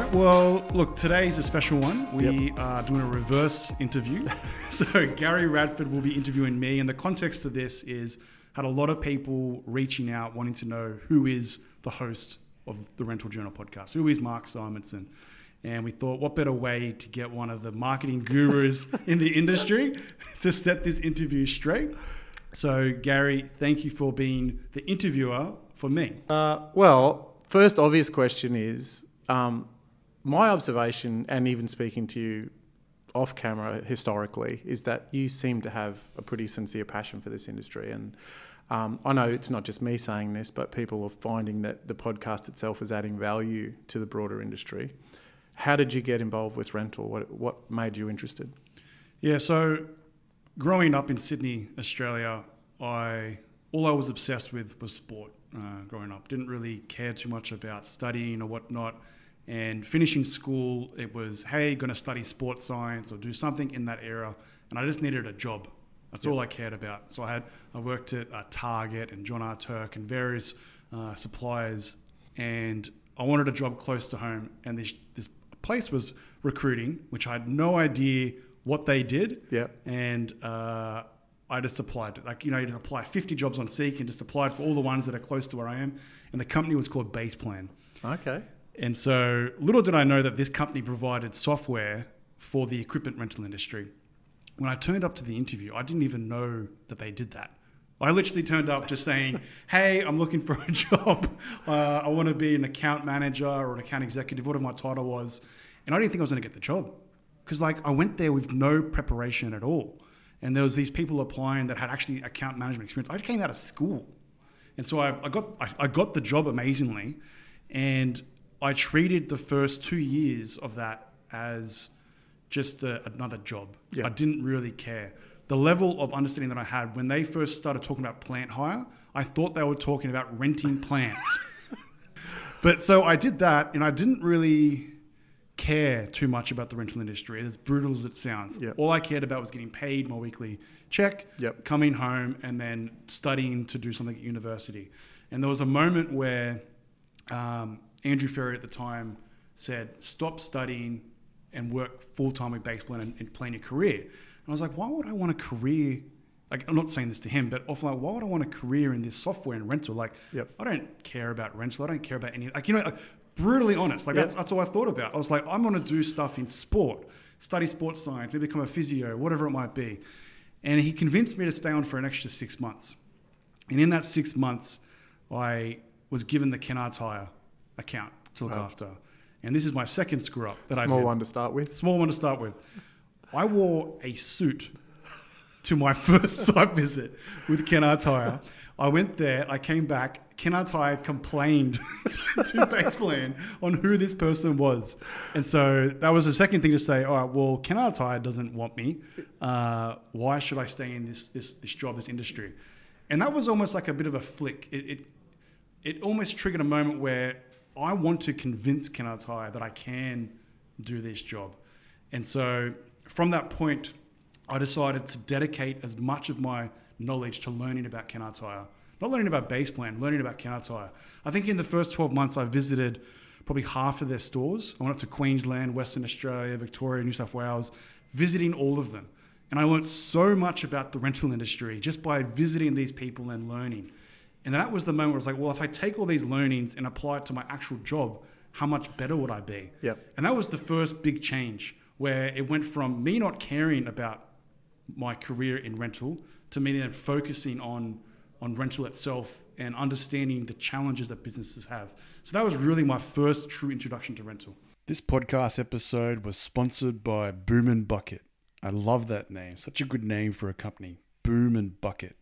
right. Well, look, today's a special one. We are doing a reverse interview. so Gary Radford will be interviewing me, and the context of this is had a lot of people reaching out wanting to know who is the host of the Rental Journal podcast. Who is Mark Simonsen? And we thought, what better way to get one of the marketing gurus in the industry to set this interview straight? So, Gary, thank you for being the interviewer for me. Uh, well, first obvious question is um, my observation, and even speaking to you off camera historically, is that you seem to have a pretty sincere passion for this industry. And um, I know it's not just me saying this, but people are finding that the podcast itself is adding value to the broader industry. How did you get involved with rental? What, what made you interested? Yeah, so growing up in Sydney, Australia, I all I was obsessed with was sport. Uh, growing up, didn't really care too much about studying or whatnot. And finishing school, it was hey, going to study sports science or do something in that era. And I just needed a job. That's all I cared about. So I had I worked at uh, Target and John R. Turk and various uh, suppliers, and I wanted a job close to home. And this this place was recruiting, which I had no idea what they did. Yeah. And uh, I just applied. Like you know, you apply 50 jobs on Seek and just applied for all the ones that are close to where I am. And the company was called Base Plan. Okay. And so little did I know that this company provided software for the equipment rental industry. When I turned up to the interview, I didn't even know that they did that. I literally turned up just saying, "Hey, I'm looking for a job. Uh, I want to be an account manager or an account executive, whatever my title was." And I didn't think I was going to get the job because, like, I went there with no preparation at all. And there was these people applying that had actually account management experience. I came out of school, and so I, I got I, I got the job amazingly, and I treated the first two years of that as just a, another job. Yeah. I didn't really care. The level of understanding that I had when they first started talking about plant hire, I thought they were talking about renting plants. but so I did that, and I didn't really care too much about the rental industry, as brutal as it sounds. Yeah. All I cared about was getting paid my weekly check, Yep. coming home, and then studying to do something at university. And there was a moment where um, Andrew Ferry at the time said, "Stop studying and work full time with base plan and, and plan your career." And I was like, "Why would I want a career?" Like, I'm not saying this to him, but often like, why would I want a career in this software and rental? Like, Yep. I don't care about rental. I don't care about any. Like, you know, like, brutally honest. Like, Yep. that's that's all I thought about. I was like, I'm going to do stuff in sport, study sports science, maybe become a physio, whatever it might be. And he convinced me to stay on for an extra six months. And in that six months, I was given the Kennards Hire account to look Wow. after. And this is my second screw up that I Small one to start with. Small one to start with. I wore a suit to my first site visit with Kennards Hire. I went there, I came back. Kennards Hire complained to, to Base Plan on who this person was. And so that was the second thing to say, all right, well, Kennards Hire doesn't want me. Uh, why should I stay in this, this, this job, this industry? And that was almost like a bit of a flick. It, it, it almost triggered a moment where I want to convince Kennards that I can do this job. And so from that point, I decided to dedicate as much of my knowledge to learning about Kennards Hire. Not learning about base plan, learning about Kennards Hire. I think in the first 12 months, I visited probably half of their stores. I went up to Queensland, Western Australia, Victoria, New South Wales, visiting all of them. And I learned so much about the rental industry just by visiting these people and learning. And that was the moment where I was like, well, if I take all these learnings and apply it to my actual job, how much better would I be? Yep. And that was the first big change where it went from me not caring about my career in rental to me then focusing on on rental itself and understanding the challenges that businesses have. So that was really my first true introduction to rental. This podcast episode was sponsored by Boom and Bucket. I love that name. Such a good name for a company. Boom and Bucket.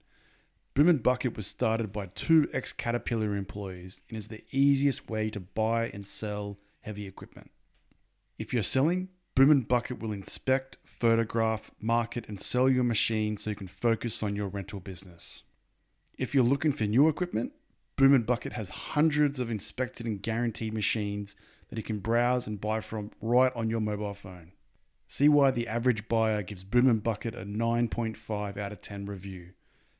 Boom and Bucket was started by two ex Caterpillar employees and is the easiest way to buy and sell heavy equipment. If you're selling, Boom and Bucket will inspect, photograph, market, and sell your machine so you can focus on your rental business. If you're looking for new equipment, Boom and Bucket has hundreds of inspected and guaranteed machines that you can browse and buy from right on your mobile phone. See why the average buyer gives Boom and Bucket a 9.5 out of 10 review.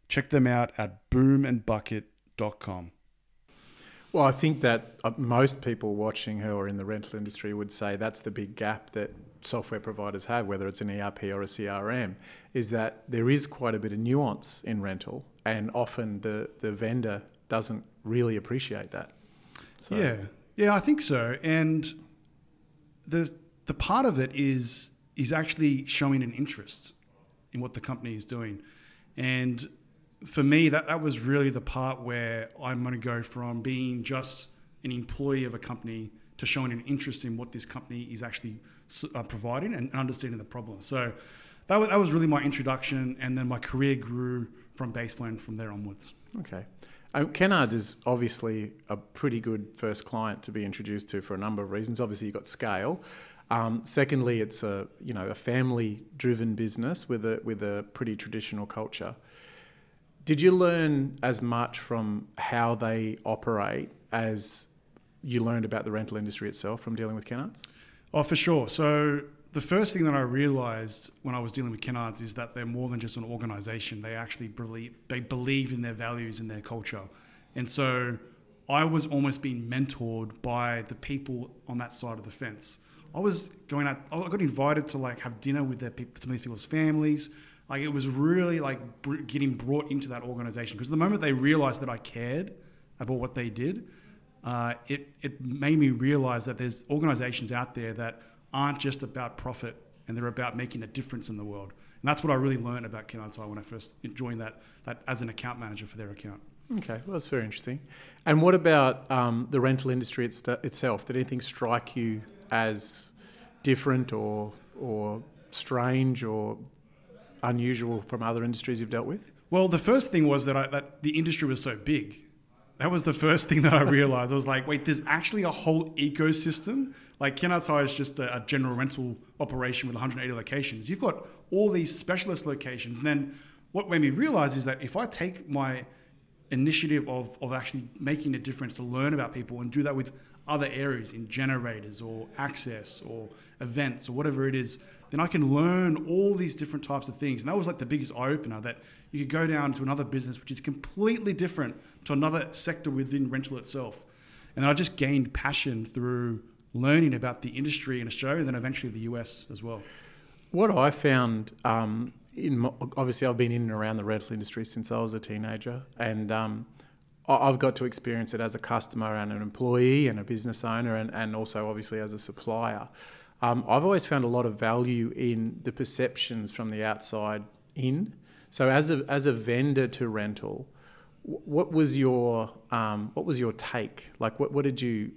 Check them out at boomandbucket.com. Well, I think that uh, most people watching who are in the rental industry would say that's the big gap that software providers have, whether it's an ERP or a CRM, is that there is quite a bit of nuance in rental, and often the, the vendor doesn't really appreciate that. So. Yeah, yeah, I think so. And the the part of it is is actually showing an interest in what the company is doing, and for me, that that was really the part where I'm going to go from being just an employee of a company to showing an interest in what this company is actually uh, providing and understanding the problem. So that was, that was really my introduction, and then my career grew from Baseplan from there onwards. Okay. Um, Kennards is obviously a pretty good first client to be introduced to for a number of reasons. Obviously, you've got scale. Um, secondly, it's a you know a family-driven business with a with a pretty traditional culture. Did you learn as much from how they operate as you learned about the rental industry itself from dealing with Kennards? Oh, for sure. So the first thing that I realized when I was dealing with Kennards is that they're more than just an organization. They actually believe they believe in their values and their culture. And so I was almost being mentored by the people on that side of the fence. I was going out, I got invited to like have dinner with some of these people's families. Like it was really like getting brought into that organization because the moment they realized that I cared about what they did, uh, it, it made me realize that there's organizations out there that aren't just about profit and they're about making a difference in the world. And that's what I really learned about Kennards when I first joined that, that as an account manager for their account. Okay, well, that's very interesting. And what about um, the rental industry itself? Did anything strike you as different or, or strange or unusual from other industries you've dealt with? Well, the first thing was that, I, that the industry was so big. That was the first thing that I realized. I was like, wait, there's actually a whole ecosystem. Like Hire is just a, a, general rental operation with 180 locations. You've got all these specialist locations. And then what made me realize is that if I take my initiative of, of actually making a difference to learn about people and do that with other areas in generators or access or events or whatever it is, then I can learn all these different types of things. And that was like the biggest eye opener that you could go down to another business which is completely different to another sector within rental itself. And I just gained passion through learning about the industry in Australia and then eventually the US as well. What I found, um, my, obviously, I've been in and around the rental industry since I was a teenager, and um, I've got to experience it as a customer and an employee and a business owner, and, and also obviously as a supplier. Um, I've always found a lot of value in the perceptions from the outside in. So as a as a vendor to rental, what was your um, what was your take? Like what, what did you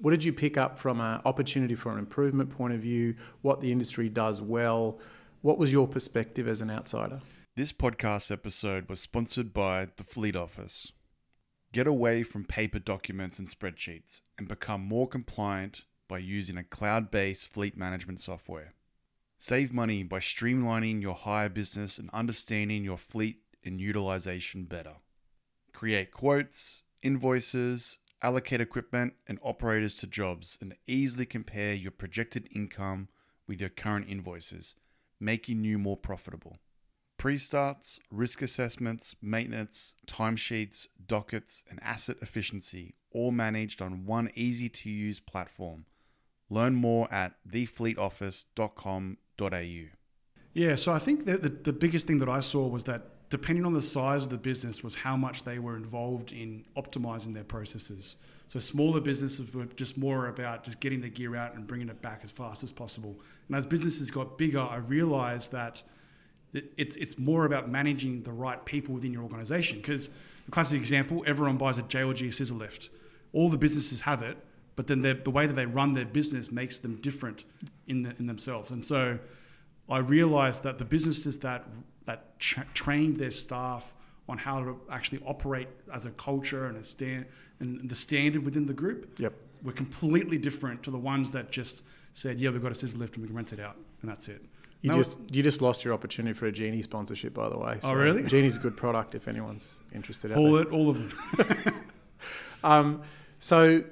what did you pick up from an opportunity for an improvement point of view? What the industry does well? What was your perspective as an outsider? This podcast episode was sponsored by the Fleet Office. Get away from paper documents and spreadsheets and become more compliant by using a cloud based fleet management software. Save money by streamlining your hire business and understanding your fleet and utilization better. Create quotes, invoices, allocate equipment and operators to jobs, and easily compare your projected income with your current invoices, making you more profitable. Pre starts, risk assessments, maintenance, timesheets, dockets, and asset efficiency all managed on one easy to use platform Learn more at thefleetoffice.com.au. Yeah, so I think that the, the biggest thing that I saw was that depending on the size of the business was how much they were involved in optimizing their processes. So smaller businesses were just more about just getting the gear out and bringing it back as fast as possible. And as businesses got bigger, I realized that it's it's more about managing the right people within your organization. Because the classic example, everyone buys a JLG scissor lift. All the businesses have it, but then the way that they run their business makes them different in, the, in themselves. And so I realized that the businesses that, that tra- trained their staff on how to actually operate as a culture and a stand and the standard within the group yep. were completely different to the ones that just said, yeah, we've got a scissor lift and we can rent it out. And that's it. You just you just lost your opportunity for a Genie sponsorship, by the way. Oh, so oh, really? Genie's a good product if anyone's interested. All it, all of them. um, so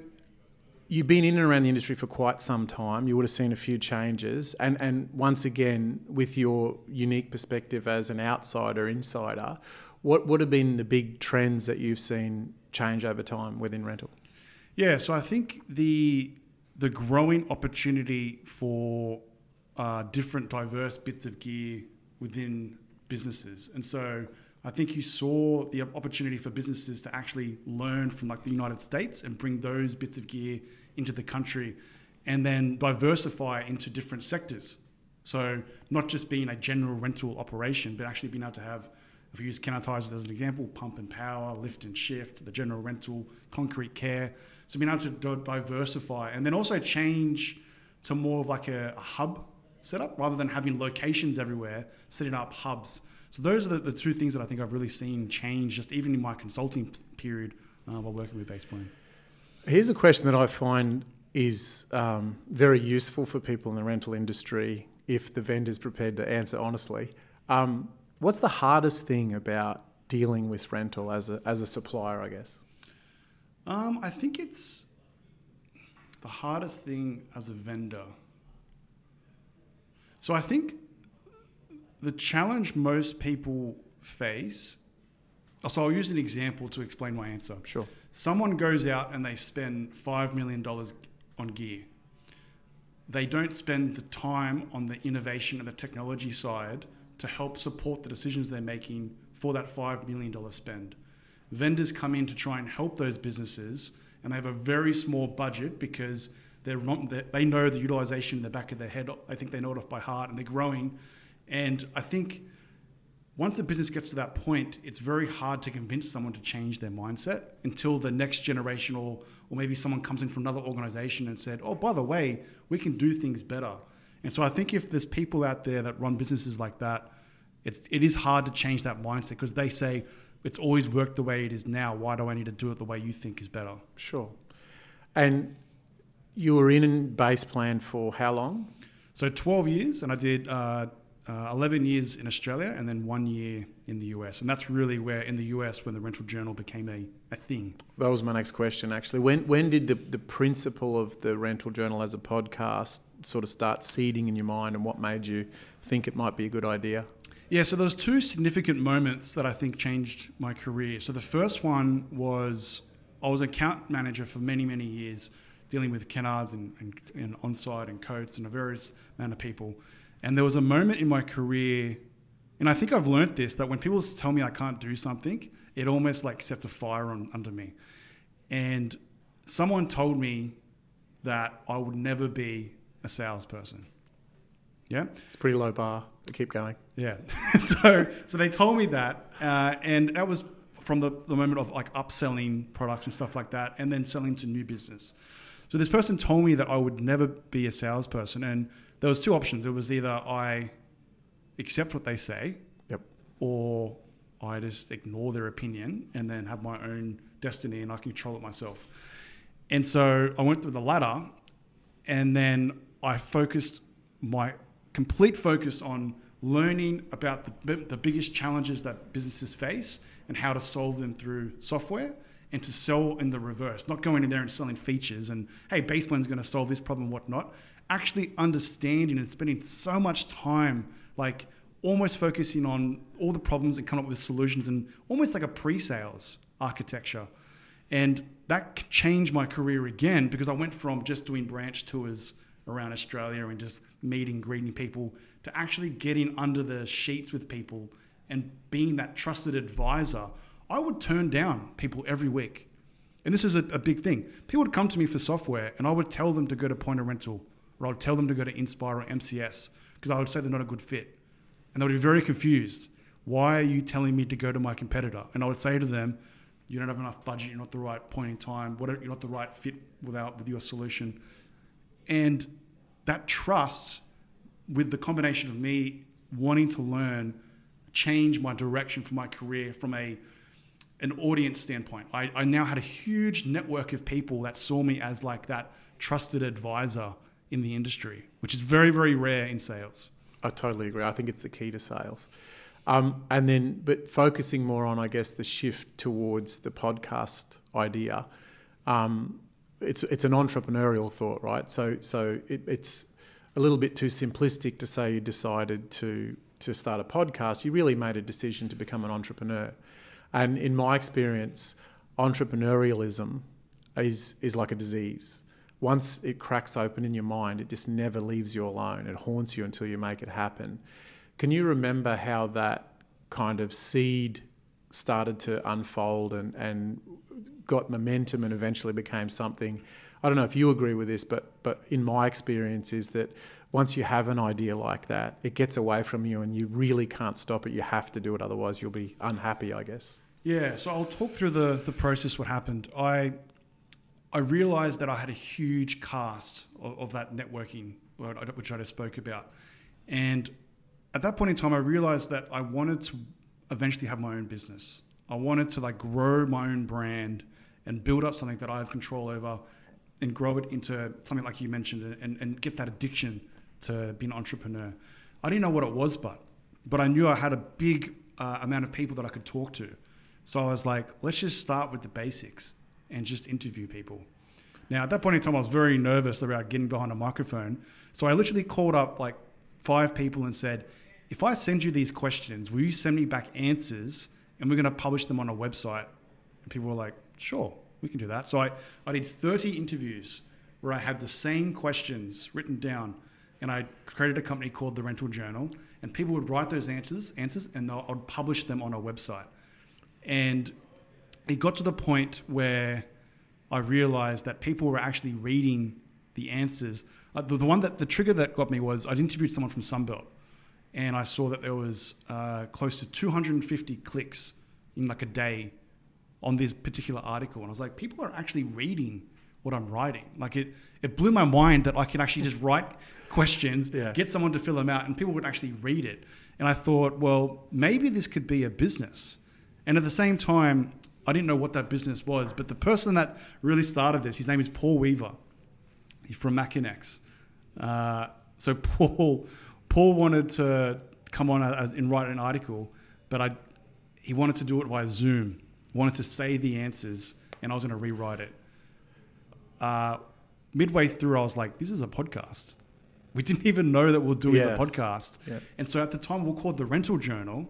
you've been in and around the industry for quite some time. You would have seen a few changes, and and once again, with your unique perspective as an outsider, insider, what would have been the big trends that you've seen change over time within rental? Yeah, so I think the the growing opportunity for uh, different diverse bits of gear within businesses, and so I think you saw the opportunity for businesses to actually learn from like the United States and bring those bits of gear into the country, and then diversify into different sectors. So not just being a general rental operation, but actually being able to have if we use Kennard as an example, pump and power, lift and shift, the general rental, concrete care. So being able to diversify and then also change to more of like a, a hub setup rather than having locations everywhere, setting up hubs. So those are the, the, two things that I think I've really seen change just even in my consulting period uh, while working with Baseplan. Here's a question that I find is um, very useful for people in the rental industry if the vendor's prepared to answer honestly. Um, What's the hardest thing about dealing with rental as a, as a supplier, I guess? Um, I think it's the hardest thing as a vendor. So I think the challenge most people face. So I'll use an example to explain my answer. Sure. Someone goes out and they spend $5 million on gear. They don't spend the time on the innovation and the technology side to help support the decisions they're making for that $5 million spend. Vendors come in to try and help those businesses, and they have a very small budget because they're not, they know the utilization in the back of their head. I think they know it off by heart, and they're growing. And I think once a business gets to that point, it's very hard to convince someone to change their mindset until the next generation or, or maybe someone comes in from another organization and said, oh, by the way, we can do things better. And so I think if there's people out there that run businesses like that, it's it is hard to change that mindset because they say it's always worked the way it is now. Why do I need to do it the way you think is better? Sure. And you were in base plan for how long? So 12 years, and I did uh, uh, 11 years in Australia and then one year in the US. And that's really where in the US when the rental journal became a, a thing. That was my next question, actually. When, when did the, the principle of the rental journal as a podcast sort of start seeding in your mind and what made you think it might be a good idea? Yeah, so there's two significant moments that I think changed my career. So the first one was I was account manager for many, many years, dealing with Kennards and, and, and on-site and Coates and a various amount of people. And there was a moment in my career, and I think I've learned this, that when people tell me I can't do something, it almost like sets a fire on, under me. And someone told me that I would never be a salesperson. Yeah, it's pretty low bar. Keep going. Yeah. so so they told me that, uh, and that was from the, the moment of like upselling products and stuff like that, and then selling to new business. So this person told me that I would never be a salesperson, and there was two options. It was either I accept what they say, yep, or I just ignore their opinion and then have my own destiny and I control it myself. And so I went through the latter, and then I focused my complete focus on learning about the, the biggest challenges that businesses face and how to solve them through software and to sell in the reverse, not going in there and selling features and, hey, Baseplan's going to solve this problem whatnot. Actually understanding and spending so much time, like almost focusing on all the problems and come up with solutions and almost like a pre sales architecture. And that changed my career again because I went from just doing branch tours around Australia and just meeting, greeting people, to actually getting under the sheets with people and being that trusted advisor, I would turn down people every week. And this is a, a big thing. People would come to me for software and I would tell them to go to Point of Rental or I would tell them to go to InspHire or MCS because I would say they're not a good fit. And they would be very confused. Why are you telling me to go to my competitor? And I would say to them, you don't have enough budget, you're not the right point in time, you're not the right fit without with your solution. And that trust with the combination of me wanting to learn change my direction for my career from a an audience standpoint. I, I now had a huge network of people that saw me as like that trusted advisor in the industry, which is very, very rare in sales. I totally agree. I think it's the key to sales. Um, and then, but focusing more on, I guess, the shift towards the podcast idea. Um, it's it's an entrepreneurial thought, right? So so it, it's a little bit too simplistic to say you decided to to start a podcast. You really made a decision to become an entrepreneur, and in my experience, entrepreneurialism is is like a disease. Once it cracks open in your mind, it just never leaves you alone. It haunts you until you make it happen. Can you remember how that kind of seed started to unfold and, and got momentum and eventually became something? I don't know if you agree with this, but but in my experience is that once you have an idea like that, it gets away from you and you really can't stop it. You have to do it, otherwise you'll be unhappy, I guess. Yeah, so I'll talk through the the process. What happened? I I realized that I had a huge cast of, of that networking, which I just spoke about, and at that point in time, I realized that I wanted to eventually have my own business. I wanted to like grow my own brand and build up something that I have control over and grow it into something like you mentioned and, and get that addiction to being an entrepreneur. I didn't know what it was, but but I knew I had a big uh, amount of people that I could talk to. So I was like, let's just start with the basics and just interview people. Now, at that point in time, I was very nervous about getting behind a microphone. So I literally called up like five people and said, if I send you these questions, will you send me back answers and we're going to publish them on a website? And people were like, sure, we can do that. So I, I did 30 interviews where I had the same questions written down and I created a company called the Rental Journal and people would write those answers, answers and I'd publish them on a website. And it got to the point where I realized that people were actually reading the answers. Uh, the, the one that the trigger that got me was I'd interviewed someone from Sunbelt and I saw that there was uh, close to 250 clicks in like a day on this particular article, and I was like, people are actually reading what I'm writing. Like it, it blew my mind that I can actually just write questions, yeah. get someone to fill them out, and people would actually read it. And I thought, well, maybe this could be a business. And at the same time, I didn't know what that business was, but the person that really started this, his name is Paul Weaver. He's from Makinex. Uh, so Paul Paul wanted to come on as, and write an article, but I, he wanted to do it via Zoom. Wanted to say the answers, and I was going to rewrite it. Uh, midway through, I was like, "This is a podcast." We didn't even know that we are doing yeah. the podcast, yeah. and so at the time, we are called the Rental Journal,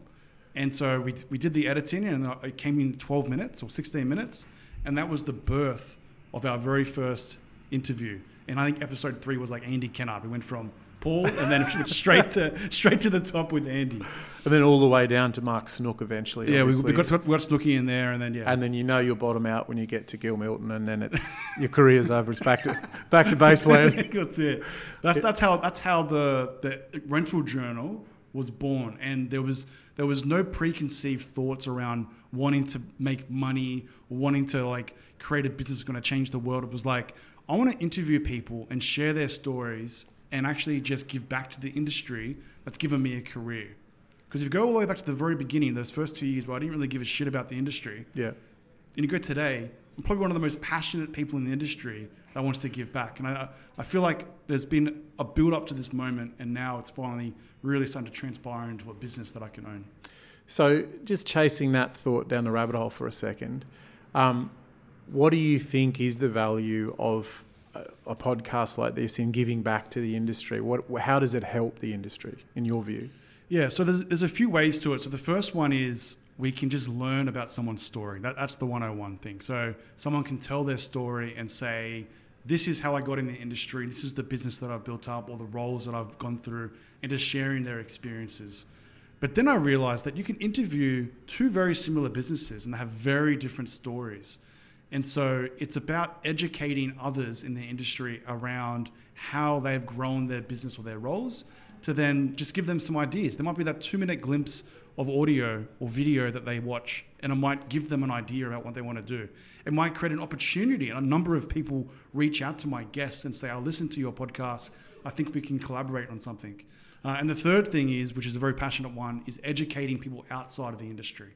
and so we we did the editing, and uh, it came in twelve minutes or sixteen minutes, and that was the birth of our very first interview. And I think episode three was like Andy Kennard. We went from Paul, and then straight to straight to the top with Andy, and then all the way down to Mark Snook eventually. Yeah, we, we, got we got Snooky in there, and then yeah, and then you know you'll bottom out when you get to Gil Milton, and then it's your career's over. It's back to back to base plan. that's it. That's that's how that's how the the rental journal was born, and there was there was no preconceived thoughts around wanting to make money, wanting to like create a business that's going to change the world. It was like I want to interview people and share their stories and actually just give back to the industry that's given me a career. Because if you go all the way back to the very beginning, those first two years where I didn't really give a shit about the industry, yeah, and you go today, I'm probably one of the most passionate people in the industry that wants to give back. And I, I feel like there's been a build up to this moment, and now it's finally really starting to transpire into a business that I can own. So, just chasing that thought down the rabbit hole for a second, um, what do you think is the value of a podcast like this in giving back to the industry? What, how does it help the industry, in your view? Yeah, so there's, there's a few ways to it. So the first one is we can just learn about someone's story. That, that's the 101 thing. So someone can tell their story and say, this is how I got in the industry, this is the business that I've built up, or the roles that I've gone through, and just sharing their experiences. But then I realized that you can interview two very similar businesses and they have very different stories. And so it's about educating others in the industry around how they've grown their business or their roles to then just give them some ideas. There might be that two minute glimpse of audio or video that they watch, and it might give them an idea about what they want to do. It might create an opportunity, and a number of people reach out to my guests and say, I listened to your podcast. I think we can collaborate on something. Uh, and the third thing is, which is a very passionate one, is educating people outside of the industry,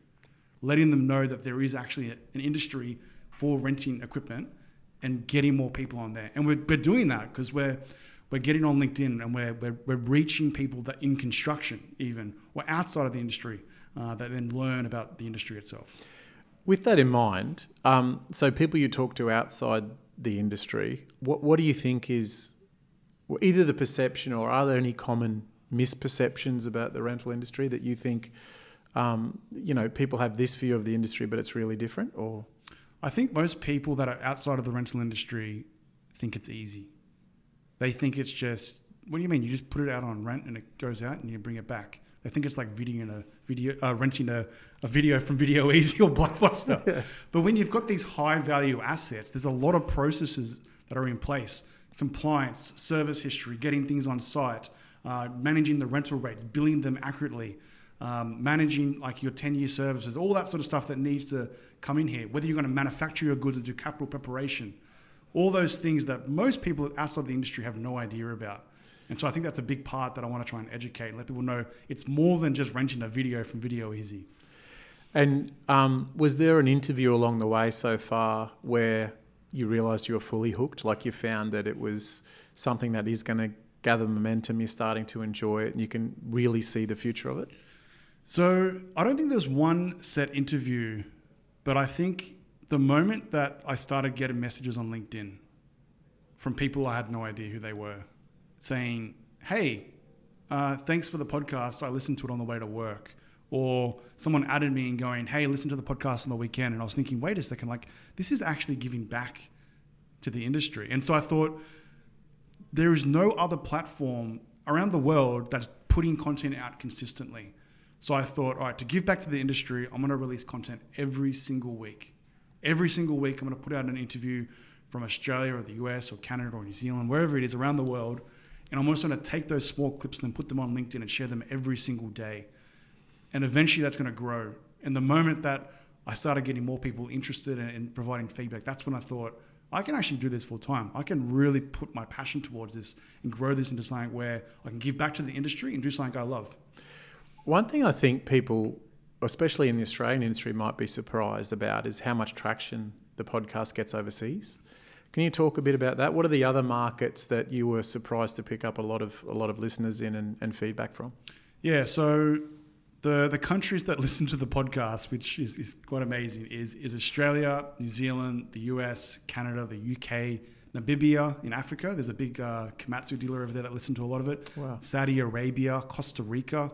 letting them know that there is actually a, an industry for renting equipment and getting more people on there. And we're, we're doing that because we're we're getting on LinkedIn and we're, we're, we're reaching people that in construction even or outside of the industry uh, that then learn about the industry itself. With that in mind, um, so people you talk to outside the industry, what what do you think is either the perception or are there any common misperceptions about the rental industry that you think um, you know people have this view of the industry but it's really different or I think most people that are outside of the rental industry think it's easy. They think it's just what do you mean? You just put it out on rent and it goes out and you bring it back. They think it's like videoing a video, uh, renting a, a video from Video Easy or Blockbuster. Yeah. But when you've got these high value assets, there's a lot of processes that are in place: compliance, service history, getting things on site, uh, managing the rental rates, billing them accurately, um, managing like your 10 year services, all that sort of stuff that needs to come in here. Whether you're going to manufacture your goods or do capital preparation, all those things that most people outside the industry have no idea about. And so I think that's a big part that I want to try and educate and let people know it's more than just renting a video from Video Ezy. And um, was there an interview along the way so far where you realised you were fully hooked? Like you found that it was something that is going to gather momentum, you're starting to enjoy it, and you can really see the future of it? So I don't think there's one set interview, but I think the moment that I started getting messages on LinkedIn from people I had no idea who they were saying, Hey, uh, thanks for the podcast. I listened to it on the way to work. Or someone added me and going, Hey, listen to the podcast on the weekend. And I was thinking, wait a second, like this is actually giving back to the industry. And so I thought, there is no other platform around the world that's putting content out consistently. So I thought, all right, to give back to the industry, I'm going to release content every single week. Every single week, I'm going to put out an interview from Australia or the US or Canada or New Zealand, wherever it is around the world. And I'm also going to take those small clips and then put them on LinkedIn and share them every single day. And eventually that's going to grow. And the moment that I started getting more people interested in, in providing feedback, that's when I thought, I can actually do this full time. I can really put my passion towards this and grow this into something where I can give back to the industry and do something I love. One thing I think people, especially in the Australian industry, might be surprised about is how much traction the podcast gets overseas. Can you talk a bit about that? What are the other markets that you were surprised to pick up a lot of a lot of listeners in and, and feedback from? Yeah, so the the countries that listen to the podcast, which is, is quite amazing, is is Australia, New Zealand, the US, Canada, the UK, Namibia in Africa. There's a big uh, Komatsu dealer over there that listen to a lot of it. Wow. Saudi Arabia, Costa Rica,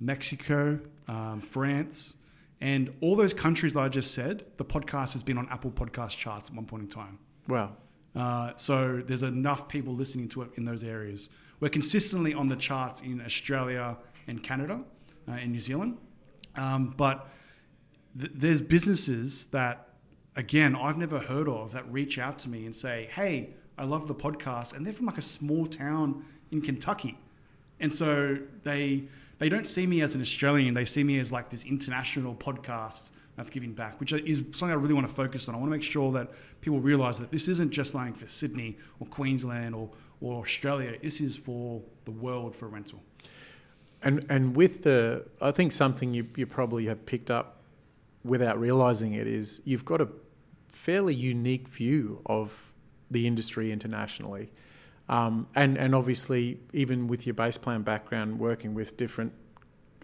Mexico, um, France, and all those countries that I just said. The podcast has been on Apple Podcast charts at one point in time. Wow. Uh, so there's enough people listening to it in those areas. We're consistently on the charts in Australia and Canada, uh, in New Zealand. Um, but th- there's businesses that, again, I've never heard of that reach out to me and say, "Hey, I love the podcast," and they're from like a small town in Kentucky, and so they they don't see me as an Australian. They see me as like this international podcast that's giving back, which is something I really want to focus on. I want to make sure that people realize that this isn't just something for Sydney or Queensland or, or Australia. This is for the world for rental. And and with the, I think something you you probably have picked up without realizing it is you've got a fairly unique view of the industry internationally. Um, and, and obviously, even with your base plan background, working with different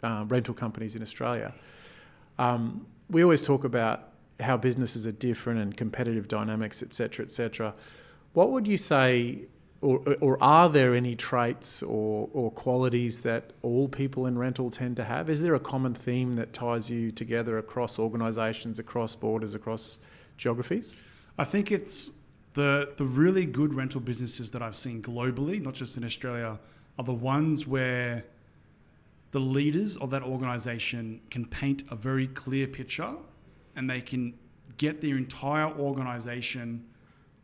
uh, rental companies in Australia, um, we always talk about how businesses are different and competitive dynamics, etc., cetera, et cetera. What would you say, or, or are there any traits or, or qualities that all people in rental tend to have? Is there a common theme that ties you together across organisations, across borders, across geographies? I think it's the the really good rental businesses that I've seen globally, not just in Australia, are the ones where the leaders of that organization can paint a very clear picture and they can get their entire organization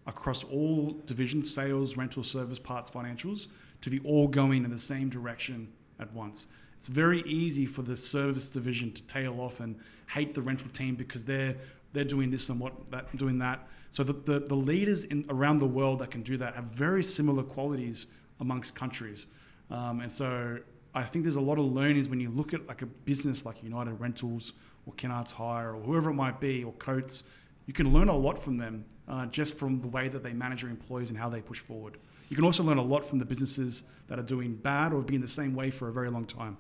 across all divisions sales, rental service, parts, financials to be all going in the same direction at once. It's very easy for the service division to tail off and hate the rental team because they're they're doing this and what that doing that. So the, the, the leaders in around the world that can do that have very similar qualities amongst countries. Um, and so I think there's a lot of learnings when you look at like a business like United Rentals or Kennards Hire or whoever it might be or Coates. You can learn a lot from them uh, just from the way that they manage their employees and how they push forward. You can also learn a lot from the businesses that are doing bad or have been the same way for a very long time.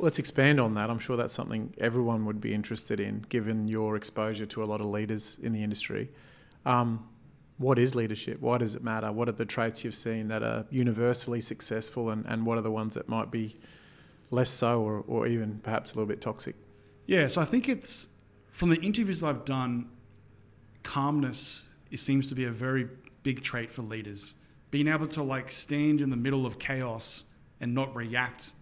Let's expand on that. I'm sure that's something everyone would be interested in, given your exposure to a lot of leaders in the industry. Um, what is leadership? Why does it matter? What are the traits you've seen that are universally successful, and, and what are the ones that might be less so or, or even perhaps a little bit toxic? Yeah, so I think it's from the interviews I've done, calmness it seems to be a very big trait for leaders. Being able to like stand in the middle of chaos and not react,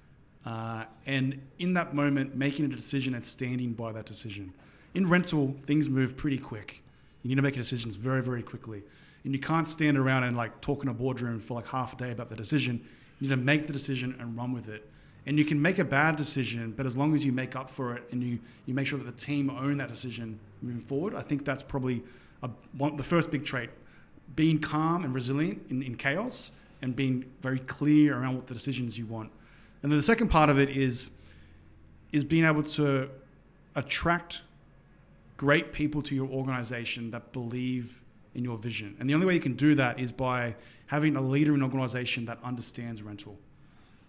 uh, and in that moment making a decision and standing by that decision. In rental, things move pretty quick. You need to make decisions very, very quickly, and you can't stand around and like talk in a boardroom for like half a day about the decision. You need to make the decision and run with it. And you can make a bad decision, but as long as you make up for it and you, you make sure that the team own that decision moving forward, I think that's probably a, one, the first big trait being calm and resilient in, in chaos and being very clear around what the decisions you want. And then the second part of it is is being able to attract great people to your organization that believe in your vision. And the only way you can do that is by having a leader in an organization that understands rental.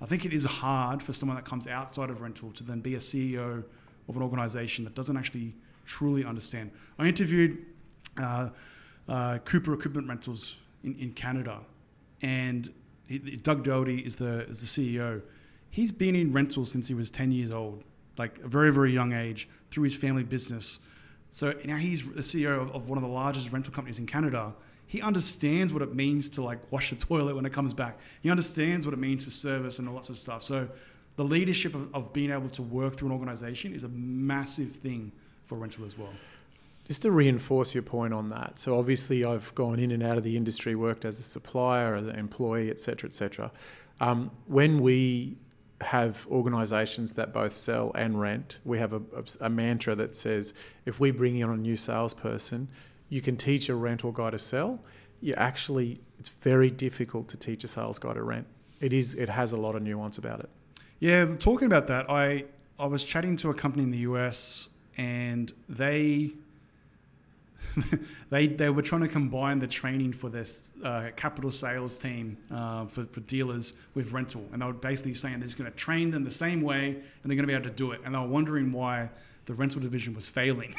I think it is hard for someone that comes outside of rental to then be a CEO of an organization that doesn't actually truly understand. I interviewed uh, uh, Cooper Equipment Rentals in, in Canada, and he, Doug Doherty is the is the CEO. He's been in rental since he was 10 years old, like a very very young age, through his family business. So now he's the CEO of, of one of the largest rental companies in Canada. He understands what it means to like wash the toilet when it comes back. He understands what it means for service and all that sort of stuff. So the leadership of, of being able to work through an organization is a massive thing for rental as well. Just to reinforce your point on that, so obviously I've gone in and out of the industry, worked as a supplier, an employee, etc., etc. Um, when we have organisations that both sell and rent, we have a, a, mantra that says if we bring in a new salesperson, you can teach a rental guy to sell. You actually, it's very difficult to teach a sales guy to rent. It is. It has a lot of nuance about it. Yeah, talking about that, I I was chatting to a company in the US, and they they they were trying to combine the training for this uh, capital sales team uh, for, for dealers with rental, and they were basically saying they're just going to train them the same way, and they're going to be able to do it. And they were wondering why the rental division was failing,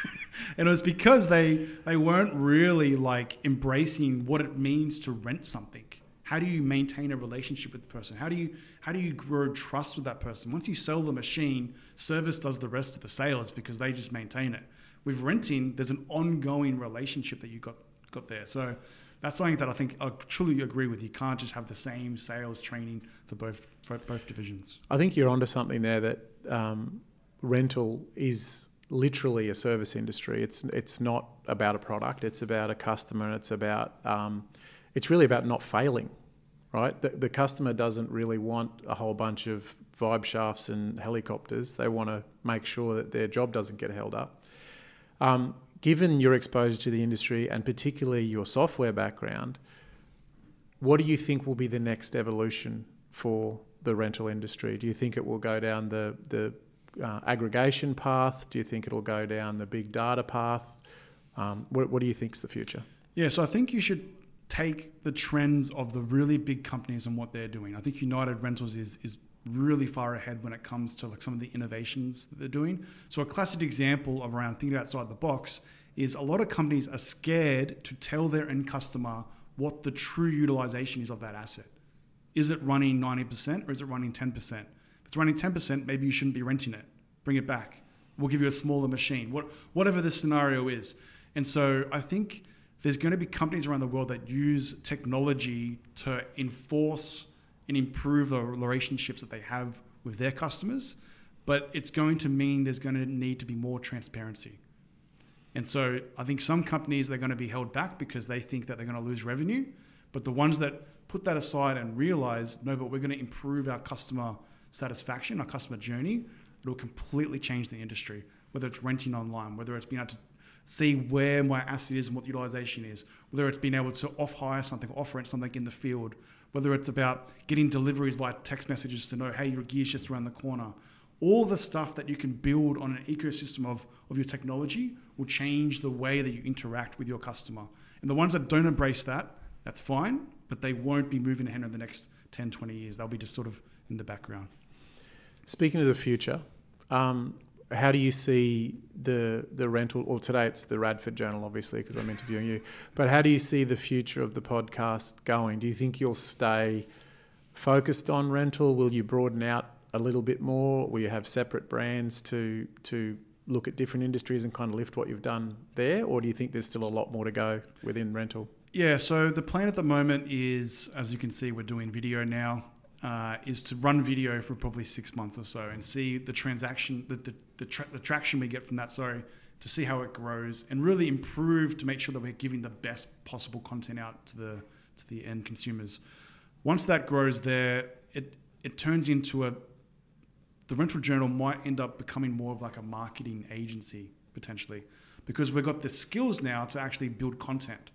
and it was because they they weren't really like embracing what it means to rent something. How do you maintain a relationship with the person? How do you how do you grow trust with that person? Once you sell the machine, service does the rest of the sales because they just maintain it with renting, there's an ongoing relationship that you got got there. So that's something that I think I truly agree with. You can't just have the same sales training for both for both divisions. I think you're onto something there that um, rental is literally a service industry. It's it's not about a product. It's about a customer. It's about um, it's really about not failing, right? The, the customer doesn't really want a whole bunch of vibe shafts and helicopters. They want to make sure that their job doesn't get held up. Um, given your exposure to the industry and particularly your software background, what do you think will be the next evolution for the rental industry? Do you think it will go down the the uh, aggregation path? Do you think it'll go down the big data path? Um, what, what do you think is the future? Yeah, so I think you should take the trends of the really big companies and what they're doing. I think United Rentals is is really far ahead when it comes to like some of the innovations that they're doing. So a classic example of around thinking outside the box is a lot of companies are scared to tell their end customer what the true utilization is of that asset. Is it running 90% or is it running 10%? If it's running 10%, maybe you shouldn't be renting it. Bring it back. We'll give you a smaller machine. What, whatever the scenario is. And so I think there's going to be companies around the world that use technology to enforce and improve the relationships that they have with their customers. But it's going to mean there's going to need to be more transparency. And so I think some companies they're going to be held back because they think that they're going to lose revenue. But the ones that put that aside and realize, no, but we're going to improve our customer satisfaction, our customer journey, it'll completely change the industry. Whether it's renting online, whether it's being able to see where my asset is and what the utilization is, whether it's being able to off hire something, off rent something in the field, whether it's about getting deliveries via text messages to know, hey, your gear's just around the corner. All the stuff that you can build on an ecosystem of, of your technology will change the way that you interact with your customer. And the ones that don't embrace that, that's fine, but they won't be moving ahead in the next 10, 20 years. They'll be just sort of in the background. Speaking of the future, um, how do you see the the rental? Or today it's the Radford Journal, obviously, because I'm interviewing you. But how do you see the future of the podcast going? Do you think you'll stay focused on rental? Will you broaden out a little bit more? Will you have separate brands to to look at different industries and kind of lift what you've done there, or do you think there's still a lot more to go within rental? Yeah, so the plan at the moment is, as you can see, we're doing video now, uh, is to run video for probably six months or so and see the transaction, the, the, the, tra- the traction we get from that, sorry, to see how it grows and really improve to make sure that we're giving the best possible content out to the, to the end consumers. Once that grows there, it, it turns into a, the rental journal might end up becoming more of like a marketing agency potentially because we've got the skills now to actually build content.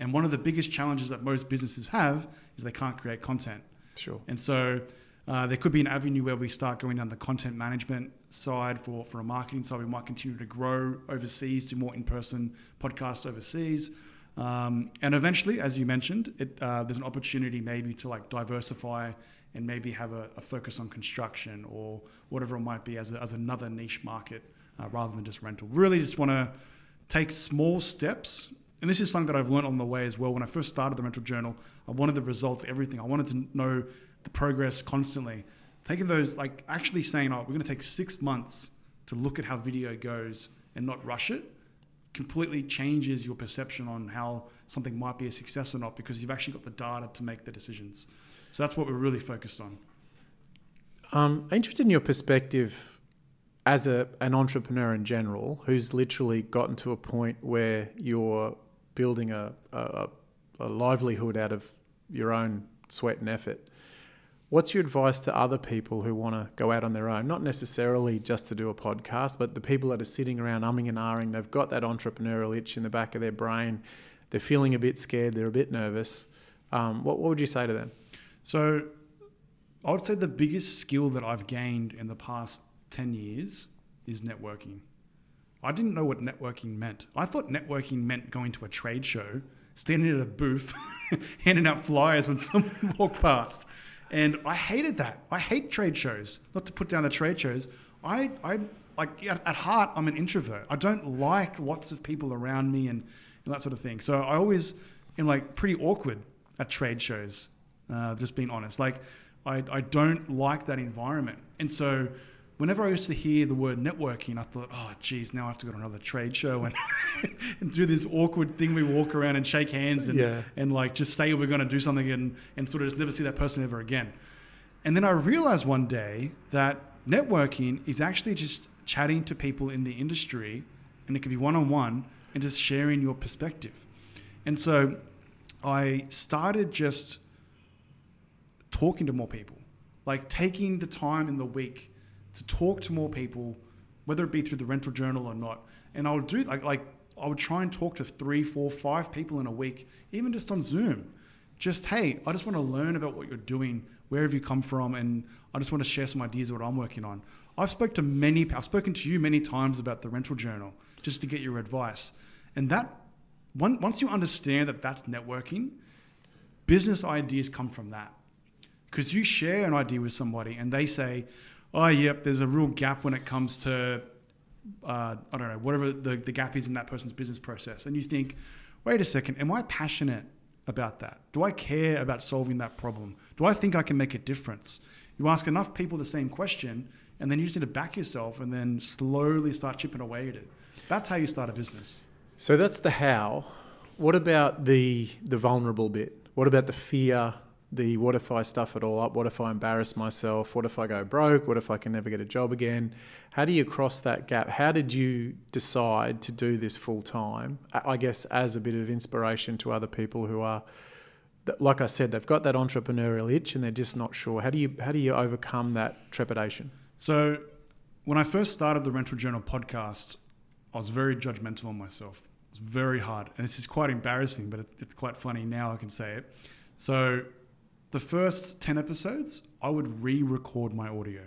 And one of the biggest challenges that most businesses have is they can't create content. Sure. And so uh, there could be an avenue where we start going down the content management side for, for a marketing side. We might continue to grow overseas, do more in person podcasts overseas. Um, and eventually, as you mentioned, it, uh, there's an opportunity maybe to like diversify and maybe have a, a, focus on construction or whatever it might be as, a, as another niche market uh, rather than just rental. Really just want to take small steps. And this is something that I've learned on the way as well. When I first started the rental journal, I wanted the results, everything. I wanted to know the progress constantly. Taking those, like actually saying, oh, we're going to take six months to look at how video goes and not rush it completely changes your perception on how something might be a success or not because you've actually got the data to make the decisions. So that's what we're really focused on. Um, I'm interested in your perspective as a, an entrepreneur in general who's literally gotten to a point where you're building a, a, a livelihood out of your own sweat and effort. What's your advice to other people who want to go out on their own? Not necessarily just to do a podcast, but the people that are sitting around umming and ahhing, they've got that entrepreneurial itch in the back of their brain. They're feeling a bit scared, they're a bit nervous. Um, what, what would you say to them? So, I would say the biggest skill that I've gained in the past 10 years is networking. I didn't know what networking meant. I thought networking meant going to a trade show, standing at a booth, handing out flyers when someone walked past. And I hated that. I hate trade shows. Not to put down the trade shows. I, I like at heart, I'm an introvert. I don't like lots of people around me and, and that sort of thing. So I always am like pretty awkward at trade shows. Uh, just being honest, like I, I don't like that environment. And so whenever I used to hear the word networking, I thought, oh, geez, now I have to go to another trade show and, and do this awkward thing. We walk around and shake hands and, yeah. and like just say we're going to do something and, and sort of just never see that person ever again. And then I realized one day that networking is actually just chatting to people in the industry and it can be one on one and just sharing your perspective. And so I started just talking to more people, like taking the time in the week to talk to more people, whether it be through the rental journal or not. And I would do like like I would try and talk to three, four, five people in a week, even just on Zoom. Just hey, I just want to learn about what you're doing, where have you come from, and I just want to share some ideas of what I'm working on. I've to many, I've spoken to you many times about the rental journal just to get your advice, and that one, once you understand that that's networking, business ideas come from that because you share an idea with somebody and they say, oh, yep, there's a real gap when it comes to, uh, I don't know, whatever the, the gap is in that person's business process. And you think, wait a second, am I passionate about that? Do I care about solving that problem? Do I think I can make a difference? You ask enough people the same question, and then you just need to back yourself and then slowly start chipping away at it. That's how you start a business. So that's the how. What about the the vulnerable bit? What about the fear the what if I stuff it all up? What if I embarrass myself? What if I go broke? What if I can never get a job again? How do you cross that gap? How did you decide to do this full time? I guess as a bit of inspiration to other people who are, like I said, they've got that entrepreneurial itch and they're just not sure. How do you how do you overcome that trepidation? So, when I first started the Rental Journal podcast, I was very judgmental on myself. It was very hard, and this is quite embarrassing, but it's, it's quite funny now. I can say it. So the first 10 episodes, I would re record my audio.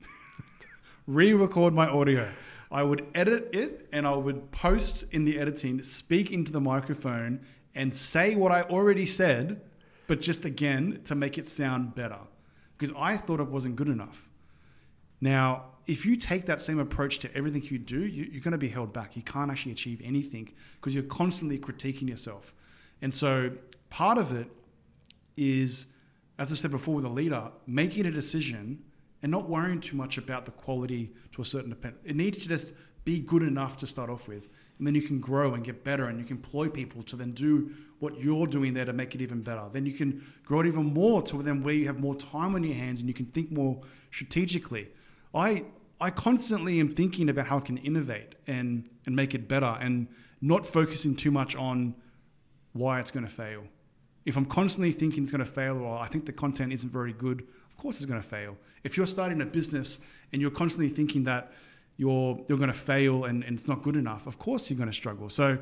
re record my audio. I would edit it and I would post in the editing, speak into the microphone, and say what I already said, but just again to make it sound better because I thought it wasn't good enough. Now, if you take that same approach to everything you do, you, are going to be held back. You can't actually achieve anything because you're constantly critiquing yourself. And so part of it is, as I said before with a leader, making a decision and not worrying too much about the quality to a certain extent. It needs to just be good enough to start off with. And then you can grow and get better and you can employ people to then do what you're doing there to make it even better. Then you can grow it even more to then where you have more time on your hands and you can think more strategically. I I constantly am thinking about how I can innovate and and make it better and not focusing too much on why it's going to fail. If I'm constantly thinking it's going to fail or I think the content isn't very good, of course it's going to fail. If you're starting a business and you're constantly thinking that you're you're going to fail and, and it's not good enough, of course you're going to struggle. So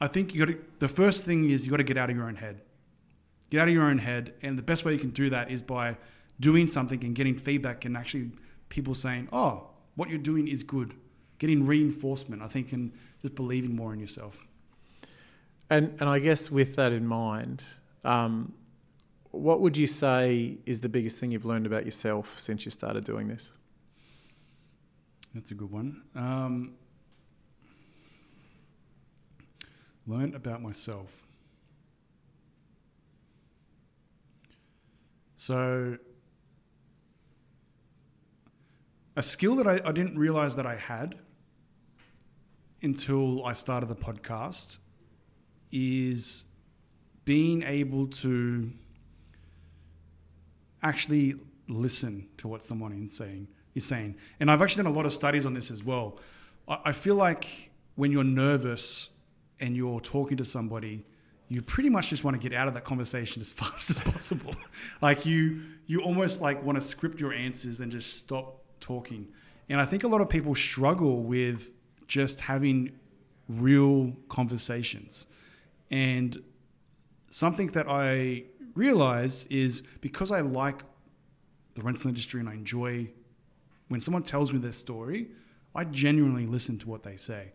I think you got to, the first thing is you got to get out of your own head. Get out of your own head, and the best way you can do that is by doing something and getting feedback and actually people saying, "Oh, what you're doing is good." Getting reinforcement, I think, and just believing more in yourself. And and I guess with that in mind, um, what would you say is the biggest thing you've learned about yourself since you started doing this? That's a good one. Um, learned about myself. So, a skill that I, I didn't realize that I had until I started the podcast is being able to actually listen to what someone is saying. Is saying, and I've actually done a lot of studies on this as well. I, feel like when you're nervous and you're talking to somebody, you pretty much just want to get out of that conversation as fast as possible. like you, you almost like want to script your answers and just stop talking. And I think a lot of people struggle with just having real conversations. And something that I realized is because I like the rental industry and I enjoy when someone tells me their story, I genuinely listen to what they say.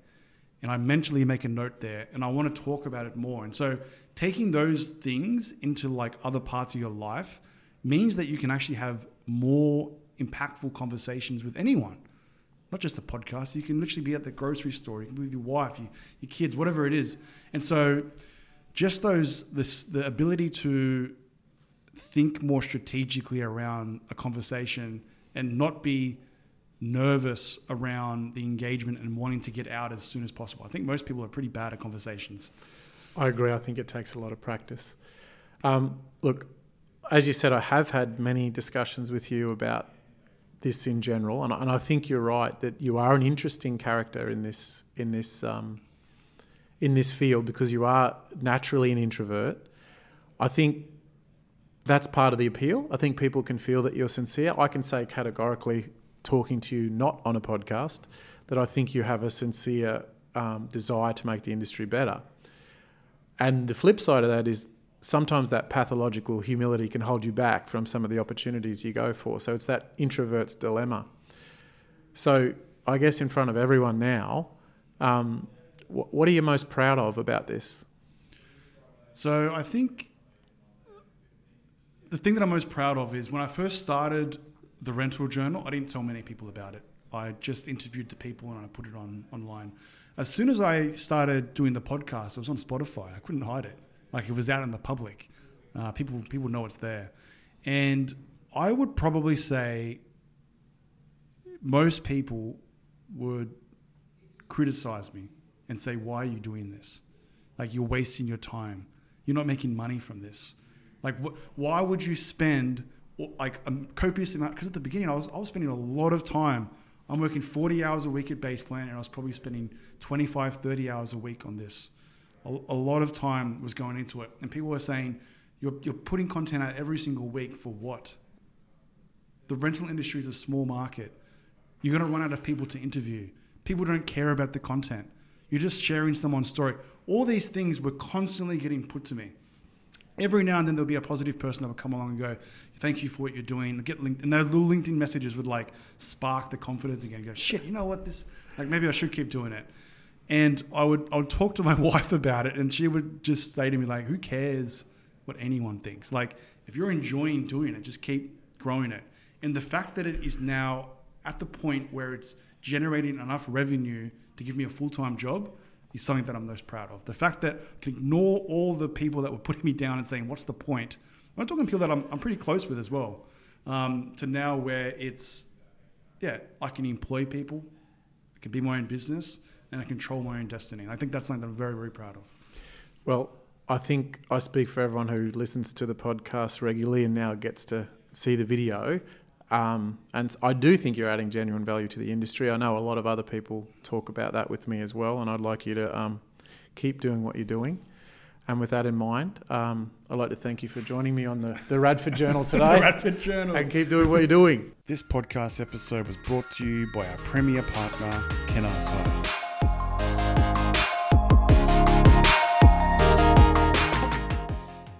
And I mentally make a note there and I want to talk about it more. And so taking those things into like other parts of your life means that you can actually have more impactful conversations with anyone. Not just a podcast. You can literally be at the grocery store, you can be with your wife, your, your kids, whatever it is. And so just those this the ability to think more strategically around a conversation and not be nervous around the engagement and wanting to get out as soon as possible. I think most people are pretty bad at conversations. I agree. I think it takes a lot of practice. Um, look, as you said, I have had many discussions with you about this in general, and, and I think you're right that you are an interesting character in this in this um, in this field because you are naturally an introvert. I think that's part of the appeal. I think people can feel that you're sincere. I can say categorically, talking to you not on a podcast, that I think you have a sincere um, desire to make the industry better. And the flip side of that is sometimes that pathological humility can hold you back from some of the opportunities you go for. So it's that introvert's dilemma. So I guess in front of everyone now, um, what are you most proud of about this? So I think the thing that I'm most proud of is when I first started the rental journal, I didn't tell many people about it. I just interviewed the people and I put it on online. As soon as I started doing the podcast, it was on Spotify. I couldn't hide it. Like it was out in the public. Uh, people people know it's there. And I would probably say most people would criticize me and say, "Why are you doing this? Like you're wasting your time. You're not making money from this. Like wh- why would you spend like a copious amount? Because at the beginning, I was I was spending a lot of time. I'm working 40 hours a week at Baseplan, and I was probably spending 25, 30 hours a week on this. A, a lot of time was going into it, and people were saying, "You're you're putting content out every single week for what?" The rental industry is a small market. You're going to run out of people to interview. People don't care about the content. You're just sharing someone's story. All these things were constantly getting put to me. Every now and then there'll be a positive person that will come along and go, "Thank you for what you're doing." Get linked, and those little LinkedIn messages would like spark the confidence again. Go, shit, you know what? This like maybe I should keep doing it. And I would I would talk to my wife about it, and she would just say to me like, "Who cares what anyone thinks? Like if you're enjoying doing it, just keep growing it." And the fact that it is now at the point where it's generating enough revenue to give me a full time job is something that I'm most proud of. The fact that I can ignore all the people that were putting me down and saying, "What's the point?" I'm talking people that I'm, I'm pretty close with as well. Um, to now where it's yeah, I can employ people, I can be my own business, and I control my own destiny. And I think that's something that I'm very, very proud of. Well, I think I speak for everyone who listens to the podcast regularly and now gets to see the video. Um, and I do think you're adding genuine value to the industry. I know a lot of other people talk about that with me as well, and I'd like you to um, keep doing what you're doing. And with that in mind, um, I'd like to thank you for joining me on the, the Radford Journal today. the Radford Journal. And keep doing what you're doing. This podcast episode was brought to you by our premier partner, Kennards Hire.